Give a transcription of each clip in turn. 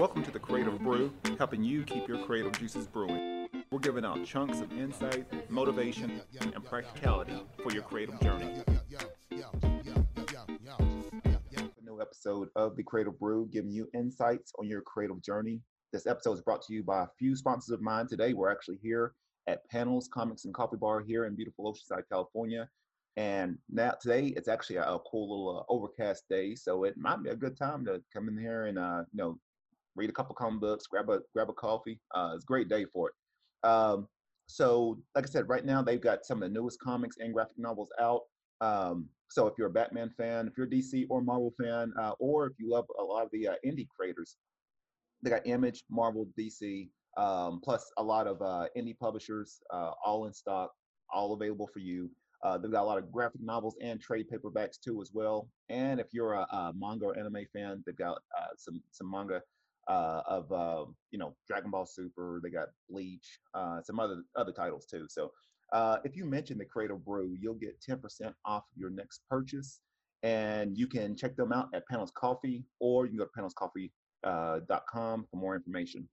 Welcome to the Creative Brew, helping you keep your creative juices brewing. We're giving out chunks of insight, motivation, and practicality for your creative journey. A new episode of the Creative Brew, giving you insights on your creative journey. This episode is brought to you by a few sponsors of mine. Today, we're actually here at Panels Comics and Coffee Bar here in beautiful Oceanside, California. And now today it's actually a, cool little uh, overcast day, so it might be a good time to come in here and uh, you know read a couple comic books, grab a grab a coffee. Uh, it's a great day for it. Um, so like I said, right now they've got some of the newest comics and graphic novels out. Um, so if you're a Batman fan, if you're a DC or Marvel fan, uh, or if you love a lot of the uh, indie creators, they got Image, Marvel, DC, um, plus a lot of uh, indie publishers, uh, all in stock, all available for you. Uh, they've got a lot of graphic novels and trade paperbacks too as well. And if you're a, a manga or anime fan, they've got uh, some some manga uh, of uh, you know Dragon Ball Super. They got Bleach, uh, some other other titles too. So uh, if you mention the Creative Brew, you'll get 10% off your next purchase. And you can check them out at Panels Coffee, or you can go to panelscoffee.com for more information.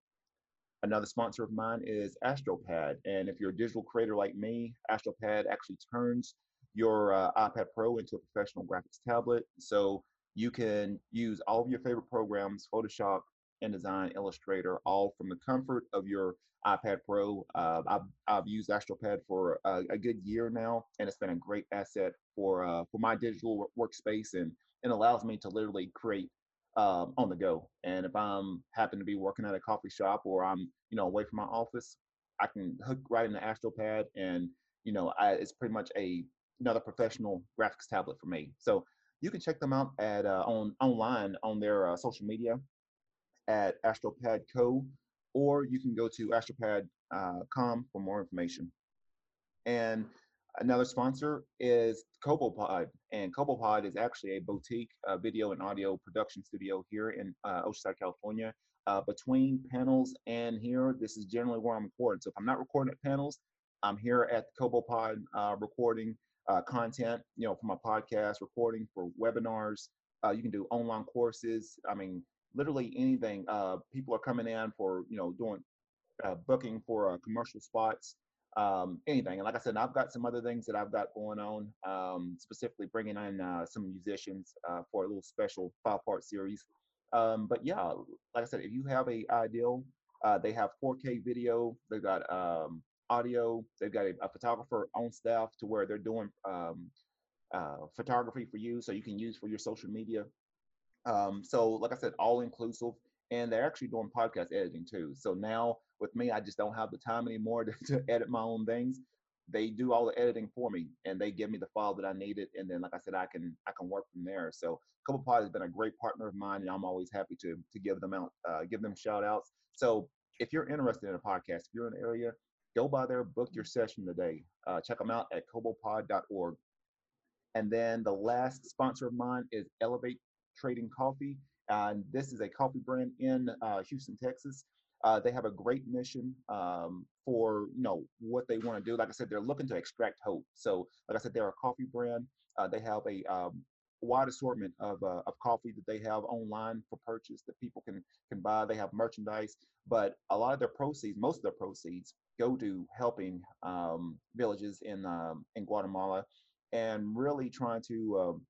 Another sponsor of mine is AstroPad. And if you're a digital creator like me, AstroPad actually turns your uh, iPad Pro into a professional graphics tablet. So you can use all of your favorite programs, Photoshop, InDesign, Illustrator, all from the comfort of your iPad Pro. Uh, I've, I've used AstroPad for a, a, good year now, and it's been a great asset for uh, for my digital workspace, and it allows me to literally create um, on the go. And if I'm happen to be working at a coffee shop or I'm you know away from my office, I can hook right in the AstroPad, and you know I, it's pretty much a another professional graphics tablet for me. So you can check them out at uh, on online on their uh, social media at AstroPad Co. Or you can go to astropad.com uh, for more information. And Another sponsor is CoboPod, and CoboPod is actually a boutique uh, video and audio production studio here in uh, Oceanside, California. Uh, between panels and here, this is generally where I'm recording. So if I'm not recording at panels, I'm here at CoboPod uh, recording uh, content, you know, for my podcast, recording for webinars. Uh, you can do online courses. I mean, literally anything. Uh, people are coming in for, you know, doing uh, booking for commercial spots um, anything. And like I said, I've got some other things that I've got going on, um, specifically bringing in uh, some musicians uh, for a little special five part series. Um, but yeah, like I said, if you have a ideal, uh, they have 4K video, they've got um, audio, they've got a, a, photographer on staff to where they're doing um, uh, photography for you, so you can use for your social media. Um, so, like I said, all inclusive and they're actually doing podcast editing too. So now with me, I just don't have the time anymore to, to, edit my own things. They do all the editing for me, and they give me the file that I needed, and then like I said, I can I can work from there. So CoboPod has been a great partner of mine, and I'm always happy to to give them out, uh, give them shout outs. So if you're interested in a podcast, if you're in the area, go by there, book your session today. Uh, check them out at cobopod.org. And then the last sponsor of mine is Elevate Trading Coffee. And this is a coffee brand in uh, Houston, Texas. Uh, they have a great mission um, for you know what they want to do. Like I said, they're looking to extract hope. So, like I said, they're a coffee brand. Uh, they have a um, wide assortment of, uh, of coffee that they have online for purchase that people can can buy. They have merchandise, but a lot of their proceeds, most of their proceeds, go to helping um, villages in um, in Guatemala and really trying to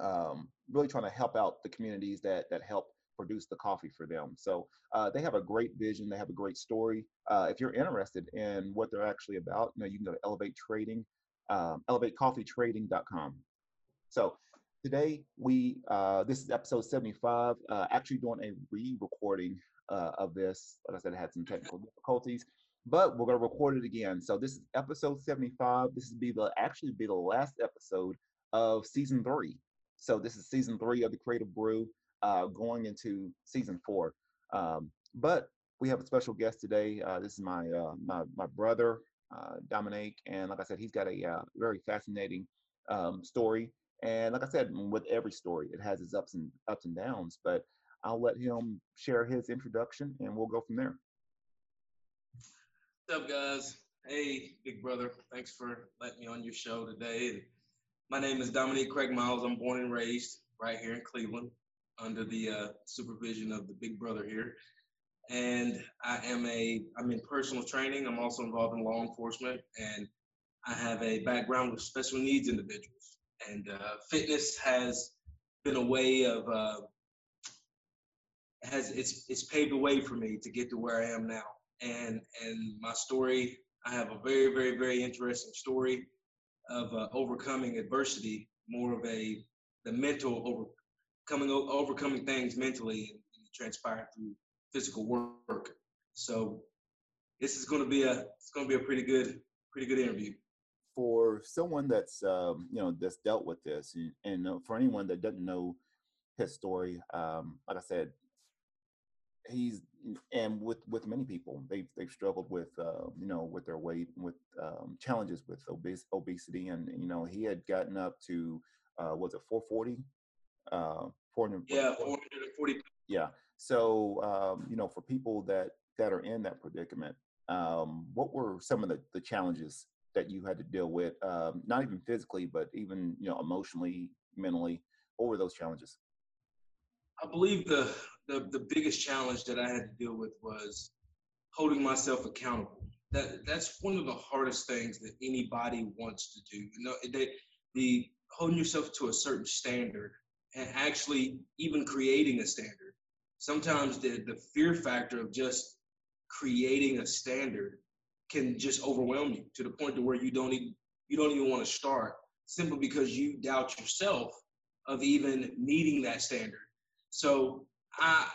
um, really trying to help out the communities that that help produce the coffee for them. So uh, they have a great vision. They have a great story. Uh, if you're interested in what they're actually about, you know, you can go to Elevate Trading, um, ElevateCoffeeTrading.com. So today we uh, this is episode 75. Uh, actually doing a re-recording uh, of this. Like I said, I had some technical difficulties, but we're gonna record it again. So this is episode 75. This is be the actually be the last episode of season three. So this is season three of the Creative Brew, uh, going into season four. Um, but we have a special guest today. Uh, this is my uh, my, my brother uh, Dominique, and like I said, he's got a uh, very fascinating um, story. And like I said, with every story, it has its ups and ups and downs. But I'll let him share his introduction, and we'll go from there. What's up, guys? Hey, big brother. Thanks for letting me on your show today. My name is Dominique Craigmiles. I'm born and raised right here in Cleveland. under the uh, supervision of the big brother here. And I am a, I'm in personal training. I'm also involved in law enforcement and I have a background with special needs individuals. And uh, fitness has been a way of, uh, has it's it's paved the way for me to get to where I am now. And and my story, I have a very very very interesting story of uh, overcoming adversity, more of a the mental overcoming overcoming things mentally and, transpired through physical work. So this is going to be a it's going to be a pretty good pretty good interview for someone that's um, you know that's dealt with this and, and uh, for anyone that doesn't know his story um, like i said he's and with with many people they've they've struggled with uh, you know with their weight with um, challenges with obes- obesity and you know he had gotten up to uh, was it 440 uh 400 yeah 440 yeah so um, you know for people that that are in that predicament um, what were some of the, the challenges that you had to deal with um, not even physically but even you know emotionally mentally what were those challenges? I believe the the, the biggest challenge that I had to deal with was holding myself accountable. That that's one of the hardest things that anybody wants to do. You know, they, the holding yourself to a certain standard and actually even creating a standard. Sometimes the the fear factor of just creating a standard can just overwhelm you to the point to where you don't even you don't even want to start simply because you doubt yourself of even meeting that standard. So I,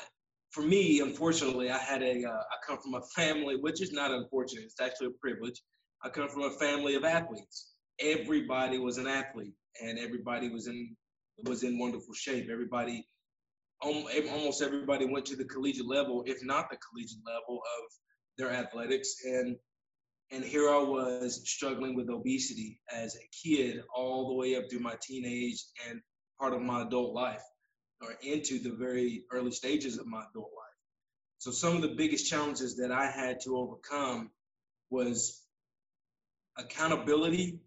for me, unfortunately, I had a. Uh, I come from a family, which is not unfortunate. It's actually a privilege. I come from a family of athletes. Everybody was an athlete, and everybody was in was in wonderful shape. Everybody, almost everybody went to the collegiate level, if not the collegiate level of their athletics. And and here I was struggling with obesity as a kid, all the way up through my teenage and part of my adult life or into the very early stages of my adult life. So some of the biggest challenges that I had to overcome was accountability,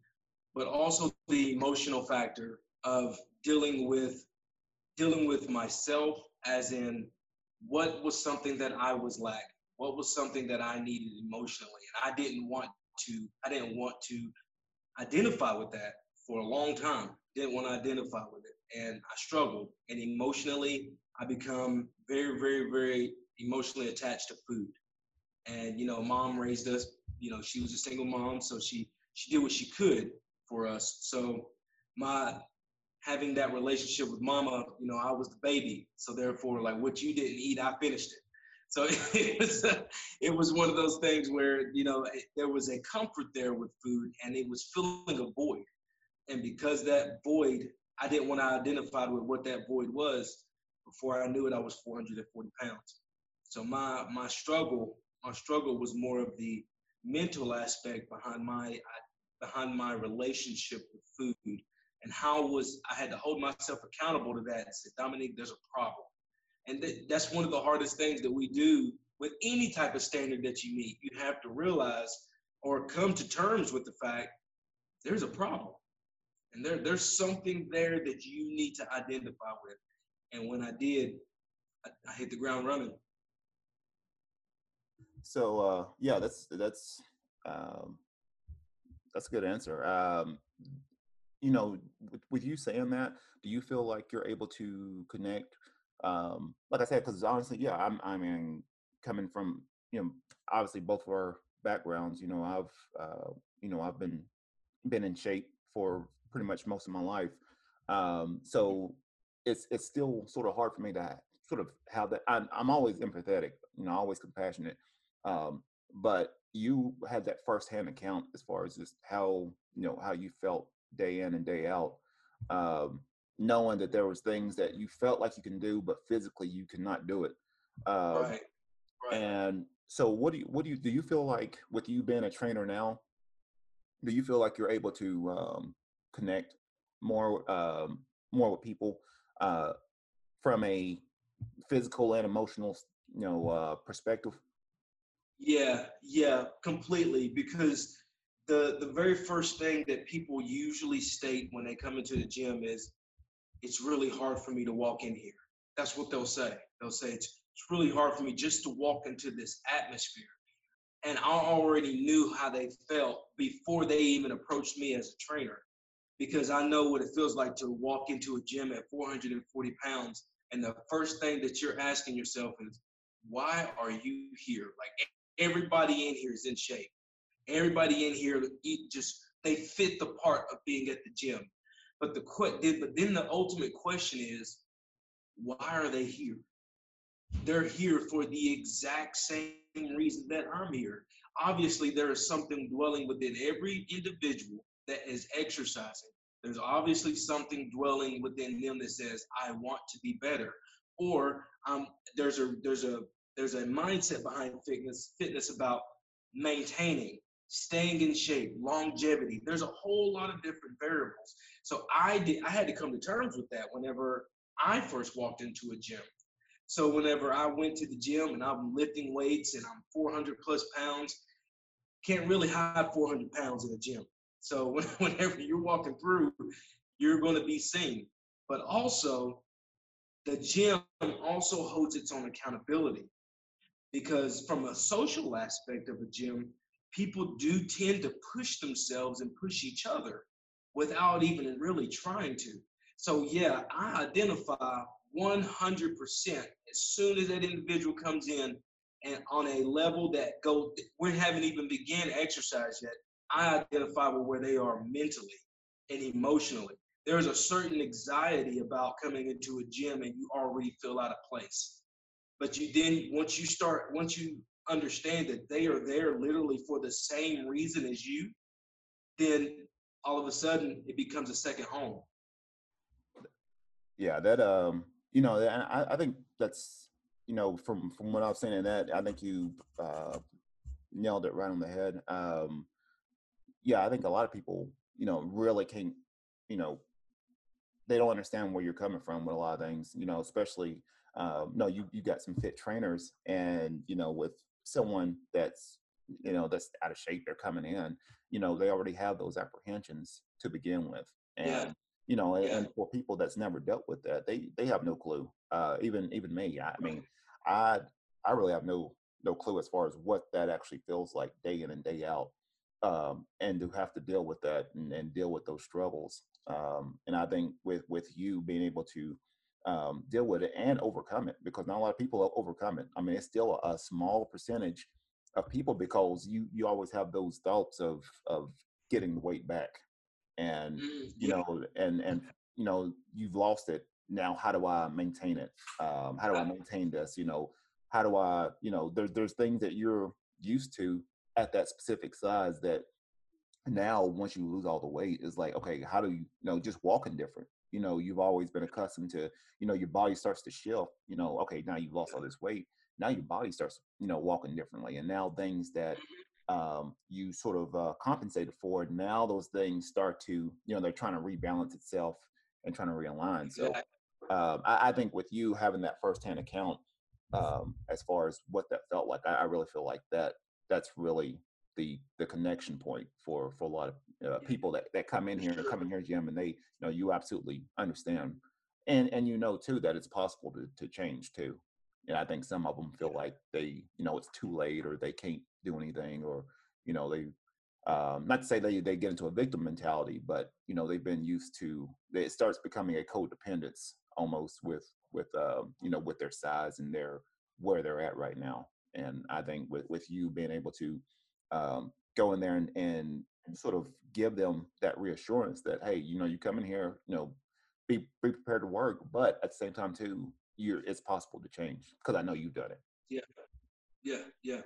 but also the emotional factor of dealing with dealing with myself as in what was something that I was lacking, what was something that I needed emotionally, and I didn't want to I didn't want to identify with that for a long time. Didn't want to identify with it and I struggled. And emotionally, I become very, very, very emotionally attached to food. And you know, mom raised us. You know, she was a single mom, so she she did what she could for us. So my having that relationship with mama, you know, I was the baby. So therefore, like what you didn't eat, I finished it. So it was it was one of those things where you know there was a comfort there with food, and it was filling a void. And because that void I didn't want to identify with what that void was. Before I knew it, I was 440 pounds. So my my struggle, my struggle was more of the mental aspect behind my behind my relationship with food and how was I had to hold myself accountable to that and say, Dominique, there's a problem. And th- that's one of the hardest things that we do with any type of standard that you meet. You have to realize or come to terms with the fact there's a problem. And there, there's something there that you need to identify with. And when I did, I, I hit the ground running. So uh, yeah, that's that's um, that's a good answer. Um, you know, with, with, you saying that, do you feel like you're able to connect? Um, like I said, because honestly, yeah, I'm I mean, coming from you know, obviously both of our backgrounds, you know, I've uh, you know I've been been in shape for pretty much most of my life. Um, so it's it's still sort of hard for me to sort of have that. I'm, I'm always empathetic, you know, always compassionate. Um, but you had that firsthand account as far as just how you know how you felt day in and day out, um, knowing that there was things that you felt like you can do, but physically you cannot do it. Um, right. Right. And so, what do you what do you do? You feel like with you being a trainer now, do you feel like you're able to um, connect more um, more with people uh, from a physical and emotional you know uh, perspective yeah yeah completely because the the very first thing that people usually state when they come into the gym is it's really hard for me to walk in here That's what they'll say. They'll say it's it's really hard for me just to walk into this atmosphere. And I already knew how they felt before they even approached me as a trainer, because I know what it feels like to walk into a gym at 440 pounds, and the first thing that you're asking yourself is, "Why are you here?" Like everybody in here is in shape. Everybody in here just they fit the part of being at the gym. But the but then the ultimate question is, why are they here? They're here for the exact same reason that I'm here. Obviously, there is something dwelling within every individual that is exercising. There's obviously something dwelling within them that says, "I want to be better," or um, there's a there's a there's a mindset behind fitness fitness about maintaining staying in shape, longevity. There's a whole lot of different variables. So I did I had to come to terms with that whenever I first walked into a gym. So whenever I went to the gym and I'm lifting weights and I'm 400 plus pounds, can't really hide 400 pounds in a gym. So whenever you're walking through, you're going to be seen. But also, the gym also holds its own accountability because from a social aspect of a gym, people do tend to push themselves and push each other without even really trying to. So yeah, I identify 100% as soon as that individual comes in and on a level that go we haven't even began exercise yet i identify with where they are mentally and emotionally. There's a certain anxiety about coming into a gym and you already feel out of place. But you then once you start once you understand that they are there literally for the same reason as you then all of a sudden it becomes a second home. Yeah that um you know, I, I think that's you know from from what I've seen in that, I think you uh, nailed it right on the head. Um, yeah, I think a lot of people, you know, really can't, you know, they don't understand where you're coming from with a lot of things. You know, especially um, no, you you got some fit trainers, and you know, with someone that's you know that's out of shape, they're coming in. You know, they already have those apprehensions to begin with, and yeah you know and, yeah. and, for people that's never dealt with that they they have no clue uh, even even me i mean i i really have no no clue as far as what that actually feels like day in and day out um, and to have to deal with that and, and deal with those struggles um, and i think with with you being able to um, deal with it and overcome it because not a lot of people overcome it. I mean it's still a, a small percentage of people because you you always have those thoughts of of getting the weight back. And mm, you know and and you know you've lost it. Now how do i maintain it? Um, how do i maintain this? You know how do i you know there's there's things that you're used to at that specific size that now once you lose all the weight it's like okay how do you, you know just walking different you know you've always been accustomed to you know your body starts to shift you know okay now you've lost all this weight now your body starts you know walking differently and now things that mm-hmm um, you sort of uh, compensated for. Now those things start to, you know, they're trying to rebalance itself and trying to realign. So um, I, I, think with you having that firsthand account, um, as far as what that felt like, I, I, really feel like that that's really the the connection point for for a lot of uh, people that, that come in here and come in here, gym, and they, you know, you absolutely understand, and and you know too that it's possible to to change too. And I think some of them feel like they, you know, it's too late or they can't do anything or you know they um, not to say they they get into a victim mentality, but you know they've been used to. It starts becoming a codependence almost with with uh, you know with their size and their where they're at right now. And I think with with you being able to um, go in there and, and sort of give them that reassurance that hey, you know, you come in here, you know, be be prepared to work, but at the same time too, you're it's possible to change because I know you've done it. Yeah, yeah, yeah.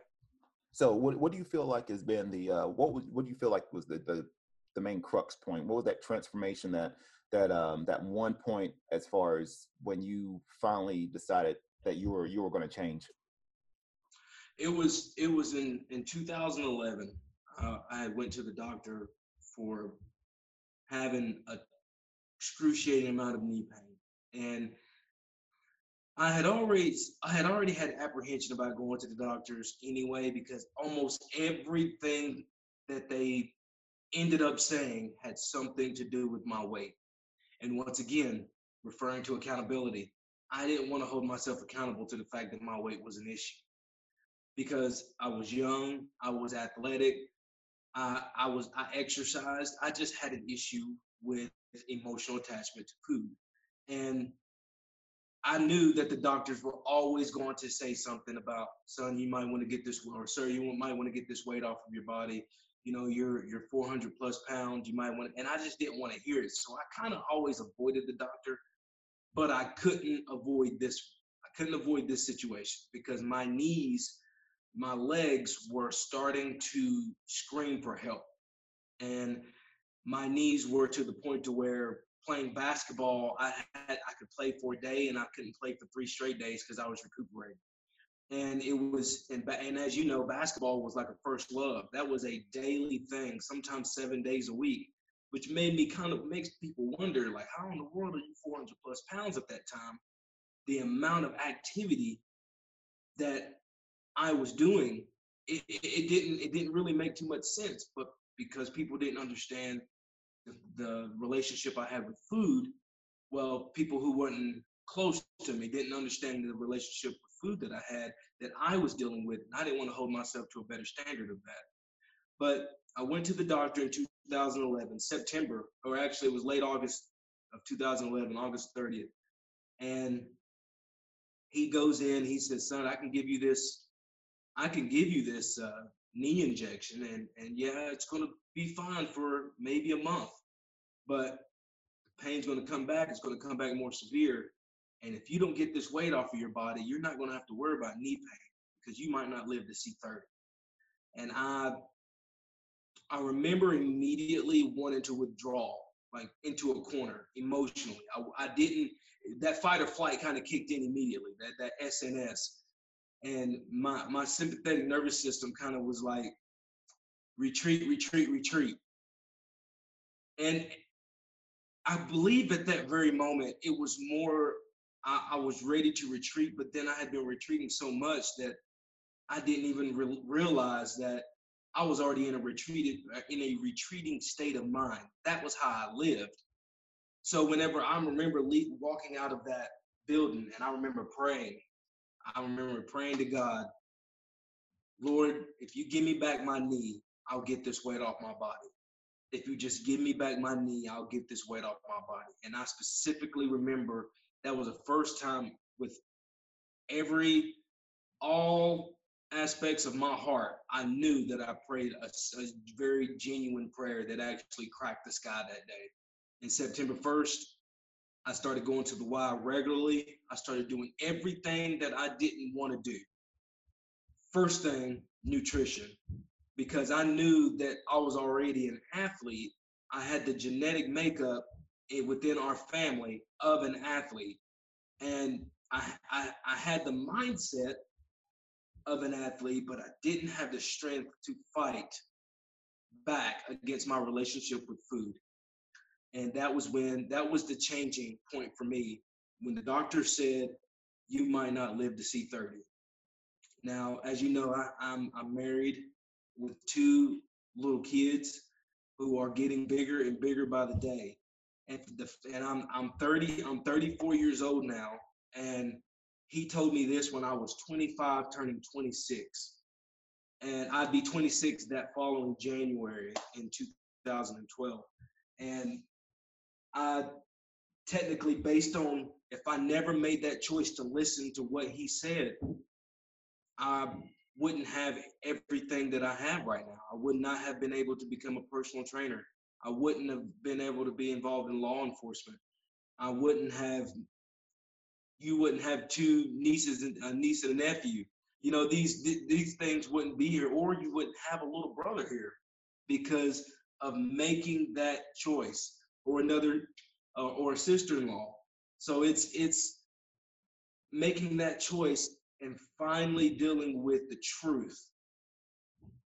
So what what do you feel like has been the uh, what was what do you feel like was the, the the main crux point? What was that transformation that that um that one point as far as when you finally decided that you were you were going to change? It was it was in in 2011. Uh, I went to the doctor for having a excruciating amount of knee pain, and I had already I had already had apprehension about going to the doctors anyway because almost everything that they ended up saying had something to do with my weight. And once again, referring to accountability, I didn't want to hold myself accountable to the fact that my weight was an issue because I was young, I was athletic, I, I was I exercised. I just had an issue with emotional attachment to food, and I knew that the doctors were always going to say something about, son, you might want to get this, or sir, you might want to get this weight off of your body. You know, you're you're 400 plus pounds. You might want, and I just didn't want to hear it. So I kind of always avoided the doctor, but I couldn't avoid this. I couldn't avoid this situation because my knees, my legs were starting to scream for help, and my knees were to the point to where playing basketball, I had I could play for a day and I couldn't play for three straight days because I was recuperating. And it was, and, and as you know, basketball was like a first love. That was a daily thing, sometimes seven days a week, which made me kind of makes people wonder, like, how in the world are you 400 plus pounds at that time? The amount of activity that I was doing, it, it, didn't it didn't really make too much sense. But because people didn't understand the, the relationship I had with food, well, people who weren't close to me didn't understand the relationship with food that I had that I was dealing with. And I didn't want to hold myself to a better standard of that. But I went to the doctor in 2011, September, or actually it was late August of 2011, August 30th. And he goes in, he says, son, I can give you this, I can give you this uh, knee injection and, and yeah, it's going to be fine for maybe a month, but the pain's going to come back. It's going to come back more severe. And if you don't get this weight off of your body, you're not going to have to worry about knee pain because you might not live to see 30. And I, I remember immediately wanting to withdraw, like into a corner emotionally. I, I didn't, that fight or flight kind of kicked in immediately, that, that SNS. And my, my sympathetic nervous system kind of was like, retreat, retreat, retreat. And I believe at that very moment, it was more, I, I was ready to retreat, but then I had been retreating so much that I didn't even re- realize that I was already in a retreated, in a retreating state of mind. That was how I lived. So whenever I remember walking out of that building and I remember praying, I remember praying to God, Lord, if you give me back my knee, I'll get this weight off my body. If you just give me back my knee, I'll get this weight off my body. And I specifically remember that was the first time with every, all aspects of my heart, I knew that I prayed a, a very genuine prayer that actually cracked the sky that day. In September 1st, I started going to the Y regularly. I started doing everything that I didn't want to do. First thing, nutrition because I knew that I was already an athlete. I had the genetic makeup eh, within our family of an athlete. And I, I, I had the mindset of an athlete, but I didn't have the strength to fight back against my relationship with food. And that was when, that was the changing point for me when the doctor said, you might not live to see 30. Now, as you know, I, I'm, I'm married with two little kids who are getting bigger and bigger by the day. And the, and I'm I'm 30 I'm 34 years old now and he told me this when I was 25 turning 26. And I'd be 26 that following January in 2012. And I technically based on if I never made that choice to listen to what he said, I wouldn't have everything that I have right now. I would not have been able to become a personal trainer. I wouldn't have been able to be involved in law enforcement. I wouldn't have, you wouldn't have two nieces and a niece and a nephew. You know, these these things wouldn't be here, or you wouldn't have a little brother here because of making that choice, or another, uh, or a sister-in-law. So it's it's making that choice and finally dealing with the truth.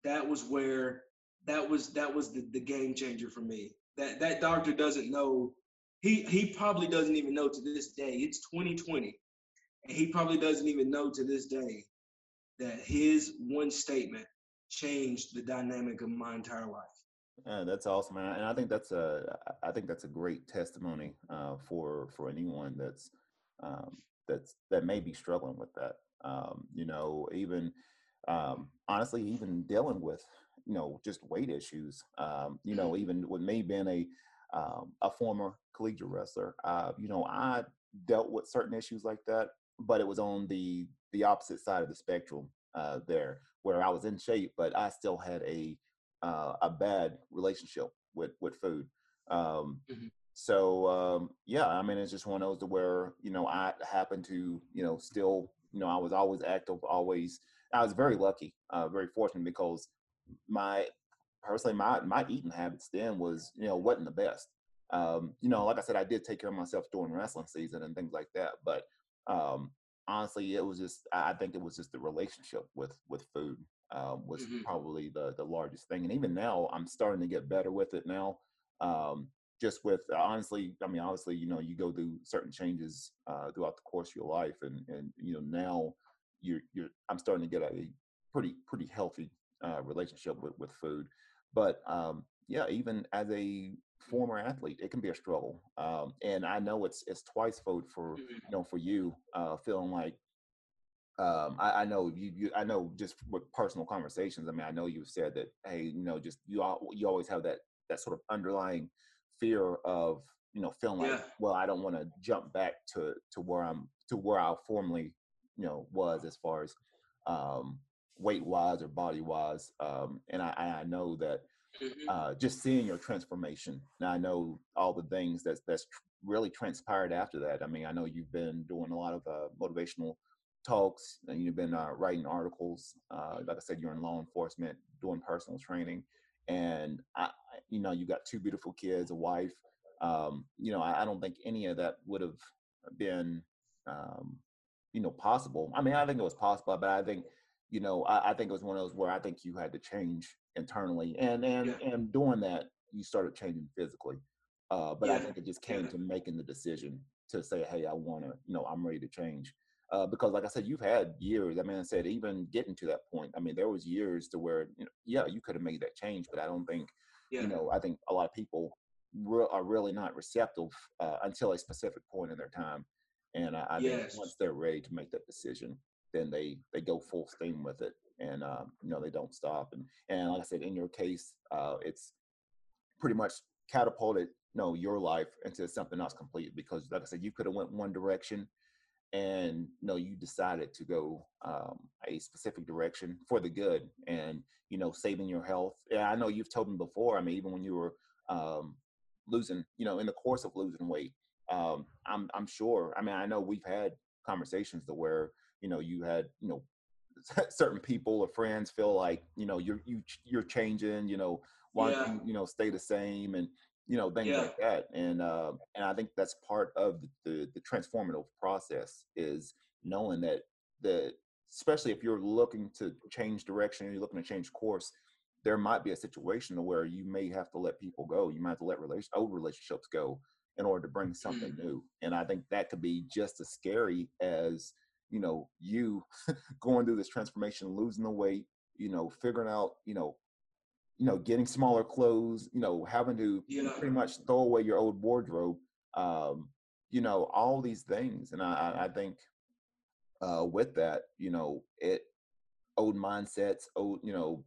That was where that was that was the, the game changer for me. That that doctor doesn't know he he probably doesn't even know to this day it's 2020 and he probably doesn't even know to this day that his one statement changed the dynamic of my entire life yeah, that's awesome, and I, and I think that's a I think that's a great testimony uh, for for anyone that's um, that's that may be struggling with that. Um, you know, even um, honestly, even dealing with you know just weight issues. Um, you know, even with me being a um, a former collegiate wrestler, uh, you know, I dealt with certain issues like that, but it was on the the opposite side of the spectrum uh, there, where I was in shape, but I still had a uh, a bad relationship with with food. Um, mm-hmm. So um, yeah, I mean, it's just one of those to where you know I happen to you know still you know I was always active, always. I was very lucky, uh, very fortunate because my personally my my eating habits then was you know wasn't the best. Um, you know, like I said, I did take care of myself during wrestling season and things like that, but um, honestly, it was just I think it was just the relationship with with food um, was mm-hmm. probably the the largest thing. And even now, I'm starting to get better with it now. Um, just with honestly, I mean, obviously, you know, you go through certain changes uh, throughout the course of your life, and and you know now you're you're I'm starting to get a pretty pretty healthy uh, relationship with with food. But um, yeah, even as a former athlete, it can be a struggle. Um, and I know it's it's twice fold for mm-hmm. you know for you uh, feeling like um, I, I, know you, you, I know just with personal conversations. I mean, I know you've said that, hey, you know, just you all, you always have that that sort of underlying fear of you know feeling like, yeah. well, I don't want to jump back to to where I'm to where I formerly you know was as far as um, weight wise or body wise. Um, and I, I know that mm-hmm. uh, just seeing your transformation. Now I know all the things that's that's really transpired after that. I mean, I know you've been doing a lot of uh, motivational talks and you've been uh, writing articles. Uh, like I said, you're in law enforcement, doing personal training, and I, you know, you got two beautiful kids, a wife. Um, you know, I, I, don't think any of that would have been, um, you know, possible. I mean, I think it was possible, but I think, you know, I, I think it was one of those where I think you had to change internally, and and yeah. and doing that, you started changing physically. Uh, but yeah. I think it just came yeah. to making the decision to say, hey, I want to, you know, I'm ready to change. Uh, because like I said, you've had years. I mean, I said even getting to that point. I mean, there was years to where you know, yeah, you could have made that change, but I don't think, yeah. you know, I think a lot of people re- are really not receptive uh, until a specific point in their time, and I, I yes. think once they're ready to make that decision, then they they go full steam with it, and uh, you know they don't stop. And and like I said, in your case, uh, it's pretty much catapulted you know your life into something else complete because like I said, you could have went one direction and you know you decided to go um, a specific direction for the good and you know saving your health yeah i know you've told me before i mean even when you were um, losing you know in the course of losing weight um, i'm i'm sure i mean i know we've had conversations to where you know you had you know certain people or friends feel like you know you're you, you're changing you know why yeah. you, you know stay the same and you know things yeah. like that and uh, and i think that's part of the, the, the transformative process is knowing that the especially if you're looking to change direction you're looking to change course there might be a situation where you may have to let people go you might have to let relation, old relationships go in order to bring something mm. new and i think that could be just as scary as you know you going through this transformation losing the weight you know figuring out you know you know, getting smaller clothes, you know, having to yeah. pretty much throw away your old wardrobe, um, you know, all these things. And I, I think uh, with that, you know, it old mindsets, old, you know,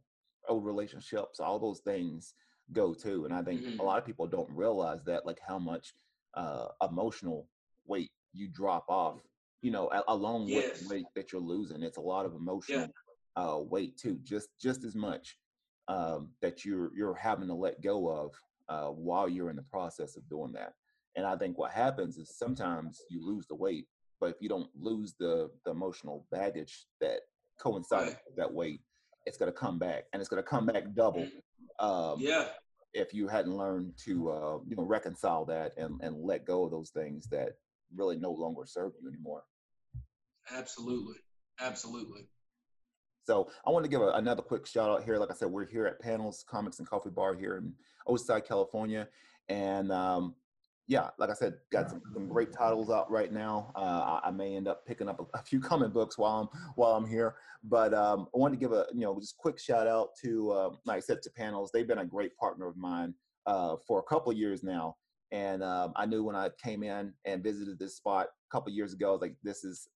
old relationships, all those things go too. And I think mm-hmm. a lot of people don't realize that, like how much uh, emotional weight you drop off, you know, along yes. with weight that you're losing. It's a lot of emotional yeah. uh, weight too, just just as much um, that you're you're having to let go of uh, while you're in the process of doing that. And I think what happens is sometimes you lose the weight, but if you don't lose the the emotional baggage that coincides with that weight, it's going to come back, and it's going to come back double. Um, yeah. If you hadn't learned to uh, you know reconcile that and and let go of those things that really no longer serve you anymore. Absolutely, absolutely. So I want to give a, another quick shout out here. Like I said, we're here at Panels Comics and Coffee Bar here in Oceanside, California, and um, yeah, like I said, got some, some great titles out right now. Uh, I, I, may end up picking up a, a, few comic books while I'm while I'm here. But um, I wanted to give a you know just quick shout out to uh, like I said to Panels. They've been a great partner of mine uh, for a couple years now, And um, I knew when I came in and visited this spot a couple years ago, like, this is,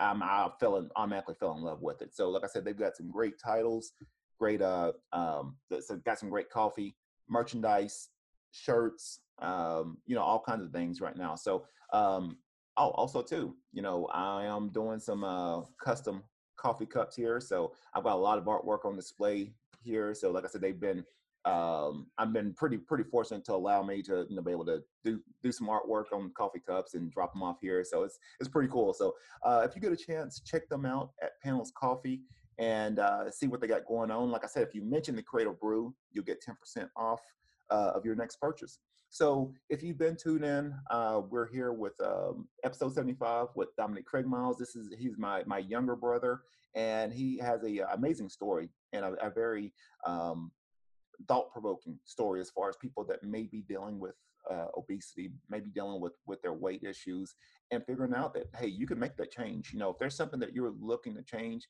I'm, I fell in, automatically fell in love with it. So, like I said, they've got some great titles, great, uh, um, so got some great coffee, merchandise, shirts, um, you know, all kinds of things right now. So, um, oh, also too, you know, I am doing some uh, custom coffee cups here. So I've got a lot of artwork on display here. So like I said, they've been um, I've been pretty pretty fortunate to allow me to you know be able to do do some artwork on coffee cups and drop them off here. So it's it's pretty cool. So uh, if you get a chance, check them out at Panels Coffee and uh, see what they got going on. Like I said, if you mention the Creative Brew, you'll get 10% off uh, of your next purchase. So if you've been tuned in, uh, we're here with um, episode 75 with Dominique Craigmiles. This is he's my my younger brother, and he has a uh, amazing story and a, a very um, thought provoking story as far as people that may be dealing with uh, obesity, maybe dealing with with their weight issues, and figuring out that hey, you can make that change. You know, if there's something that you're looking to change,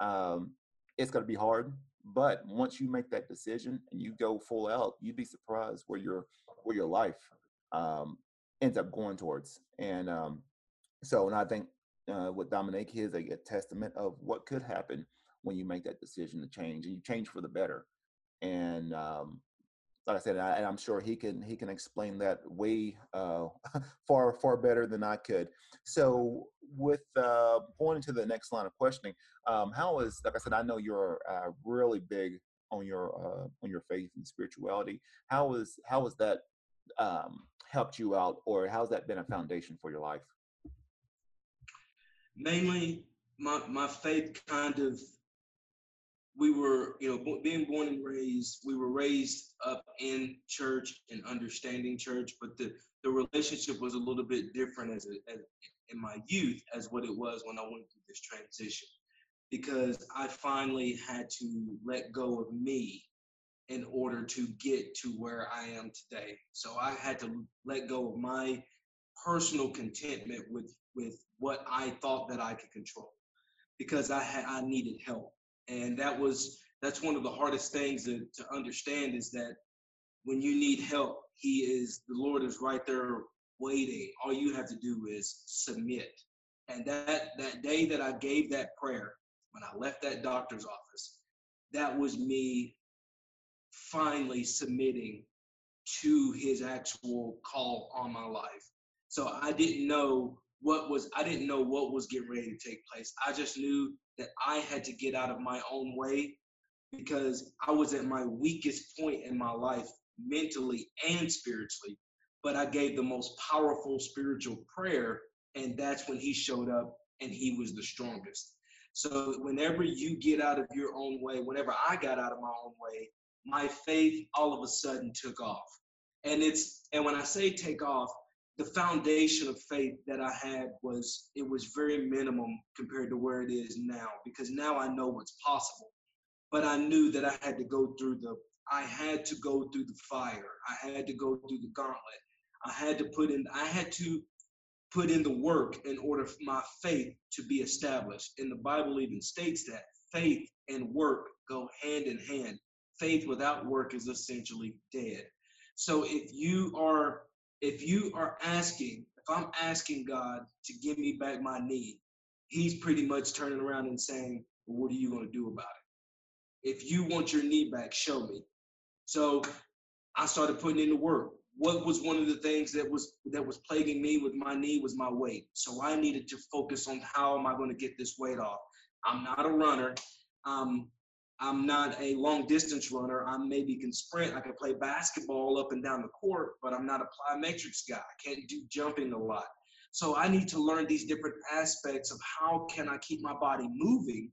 um, it's going to be hard. But once you make that decision and you go full out, you'd be surprised where your where your life um, ends up going towards. And um, so, and I think uh, with Dominique is a, a testament of what could happen when you make that decision to change, and you change for the better. And um, like I said, I, and I'm sure he can he can explain that way uh, far far better than I could. So, with uh, going into the next line of questioning, um, how is like I said, I know you're uh, really big on your uh, on your faith and spirituality. How is how has that um, helped you out, or how's that been a foundation for your life? Mainly, my my faith kind of we were, you know, being born and raised, we were raised up in church and understanding church, but the, the relationship was a little bit different as, a, as in my youth as what it was when I went through this transition. Because I finally had to let go of me in order to get to where I am today. So I had to let go of my personal contentment with with what I thought that I could control because I had I needed help and that was that's one of the hardest things to, to understand is that when you need help he is the lord is right there waiting. All you have to do is submit. And that that day that i gave that prayer when i left that doctor's office that was me finally submitting to his actual call on my life. So i didn't know what was i didn't know what was getting ready to take place. I just knew that I had to get out of my own way because I was at my weakest point in my life mentally and spiritually. But I gave the most powerful spiritual prayer, and that's when he showed up and he was the strongest. So whenever you get out of your own way, whenever I got out of my own way, my faith all of a sudden took off. And it's and when I say take off, the foundation of faith that I had was it was very minimum compared to where it is now because now I know what's possible. But I knew that I had to go through the I had to go through the fire. I had to go through the gauntlet. I had to put in I had to put in the work in order for my faith to be established. And the Bible even states that faith and work go hand in hand. Faith without work is essentially dead. So if you are if you are asking, if I'm asking God to give me back my knee, He's pretty much turning around and saying, well, What are you going to do about it? If you want your knee back, show me. So I started putting in the work. What was one of the things that was that was plaguing me with my knee was my weight. So I needed to focus on how am I going to get this weight off. I'm not a runner. Um, I'm not a long distance runner. I maybe can sprint. I can play basketball up and down the court, but I'm not a plyometrics guy. I can't do jumping a lot. So I need to learn these different aspects of how can I keep my body moving?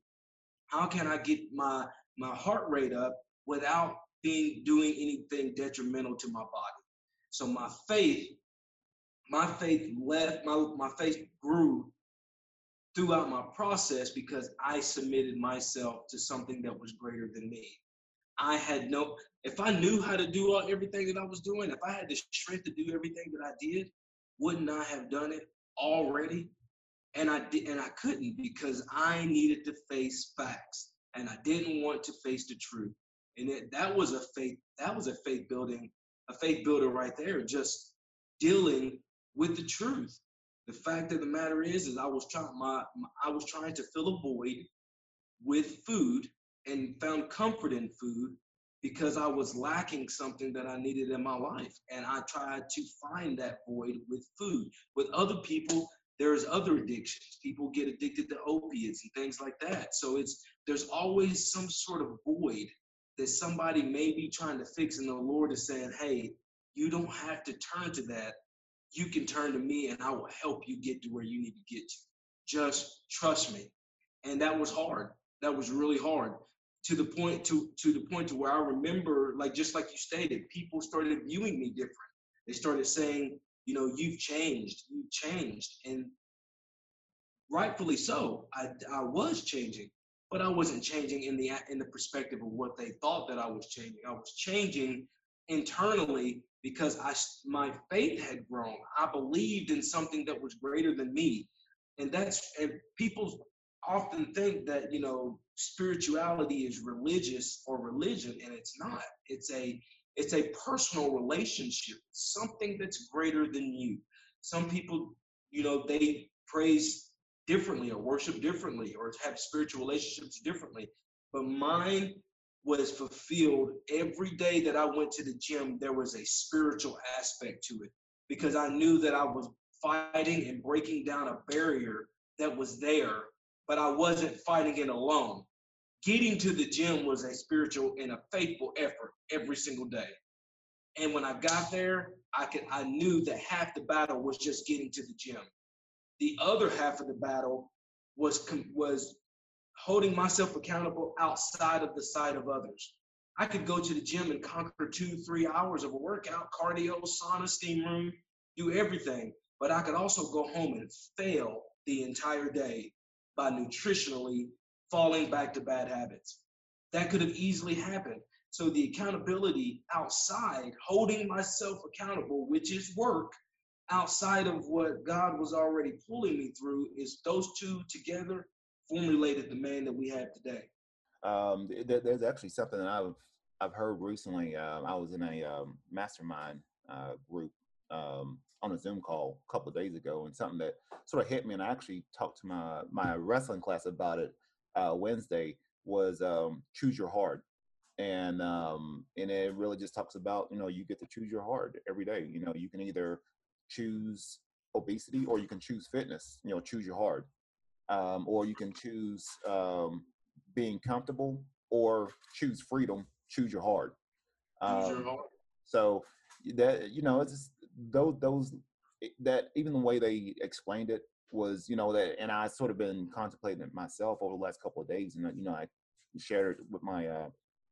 How can I get my my heart rate up without being doing anything detrimental to my body? So my faith, my faith left, my, my faith grew throughout my process because I submitted myself to something that was greater than me. I had no, if I knew how to do all, everything that I was doing, if I had the strength to do everything that I did, wouldn't I have done it already? And I did, and I couldn't because I needed to face facts, and I didn't want to face the truth. And it, that was a faith, that was a faith building, a faith builder right there. Just dealing with the truth. The fact of the matter is, is I was trying my, my I was trying to fill a void with food and found comfort in food because I was lacking something that I needed in my life. And I tried to find that void with food. With other people, there's other addictions. People get addicted to opiates and things like that. So it's there's always some sort of void that somebody may be trying to fix, and the Lord is saying, Hey, you don't have to turn to that. You can turn to me and I will help you get to where you need to get to. Just trust me. And that was hard. That was really hard to the point to to the point to where I remember, like just like you stated, people started viewing me different. They started saying, you know, you've changed, you've changed, and rightfully so. I I was changing, but I wasn't changing in the in the perspective of what they thought that I was changing. I was changing internally because I my faith had grown. I believed in something that was greater than me, and that's and people often think that you know spirituality is religious or religion and it's not. It's a it's a personal relationship. Something that's greater than you. Some people you know they praise differently or worship differently or have spiritual relationships differently. But mine was fulfilled every day that i went to the gym there was a spiritual aspect to it because i knew that i was fighting and breaking down a barrier that was there but I wasn't fighting it alone. Getting to the gym was a spiritual and a faithful effort every single day. And when I got there, I could I knew that half the battle was just getting to the gym. The other half of the battle was was holding myself accountable outside of the sight of others. I could go to the gym and conquer two, three hours of a workout, cardio, sauna, steam room, do everything. But I could also go home and fail the entire day by nutritionally falling back to bad habits. That could have easily happened. So the accountability outside, holding myself accountable, which is work, outside of what God was already pulling me through, is those two together formulated the man that we have today. Um, there, there's actually something that I've I've heard recently. Um, I was in a um, mastermind uh, group um, on a Zoom call a couple of days ago, and something that sort of hit me, and I actually talked to my my wrestling class about it uh, Wednesday was um, choose your heart, and um, and it really just talks about you know you get to choose your heart every day. You know you can either choose obesity or you can choose fitness. You know choose your heart, um, or you can choose um, being comfortable or choose freedom. Choose your heart. Choose your um, heart. So that you know it's just, those those that even the way they explained it was you know that and i sort of been contemplating it myself over the last couple of days and you know i shared it with my uh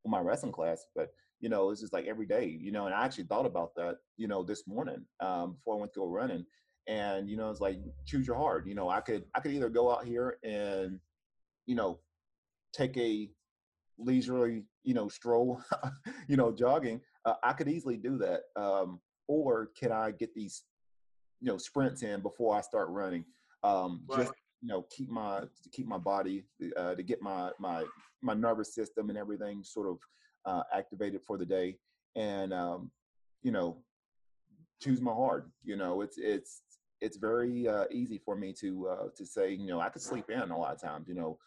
with my wrestling class but you know it's just like every day you know and i actually thought about that you know this morning um before i went to go running and you know it's like choose your heart you know i could i could either go out here and you know take a leisurely you know stroll you know jogging uh, i could easily do that um or can I get these, you know, sprints in before I start running? Um, right. Just you know, keep my to keep my body uh, to get my my my nervous system and everything sort of uh, activated for the day, and um, you know, choose my heart. You know, it's it's it's very uh, easy for me to uh, to say, you know, I could sleep in a lot of times. You know,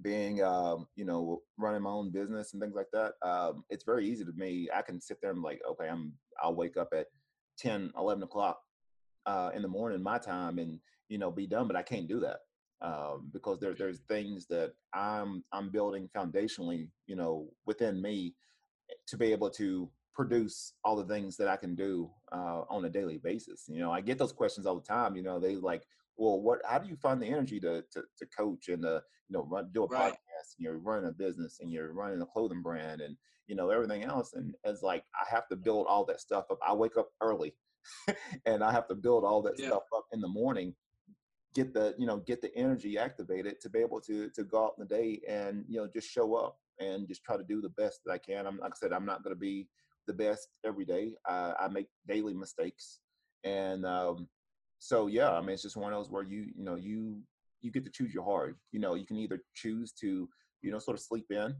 being um, you know running my own business and things like that um, it's very easy to me i can sit there and like okay i'm i'll wake up at 10 11 o'clock uh, in the morning my time and you know be done but i can't do that um, because there, there's things that i'm i'm building foundationally you know within me to be able to produce all the things that i can do uh, on a daily basis you know i get those questions all the time you know they like well, what? How do you find the energy to to, to coach and to you know run do a right. podcast and you're running a business and you're running a clothing brand and you know everything else and it's like I have to build all that stuff up. I wake up early and I have to build all that yeah. stuff up in the morning get the you know get the energy activated to be able to to go out in the day and you know just show up and just try to do the best that I can. I'm like I said, I'm not going to be the best every day. I, I make daily mistakes, and um, so yeah, I mean, it's just one of those where you, you know, you you get to choose your heart. You know, you can either choose to, you know, sort of sleep in,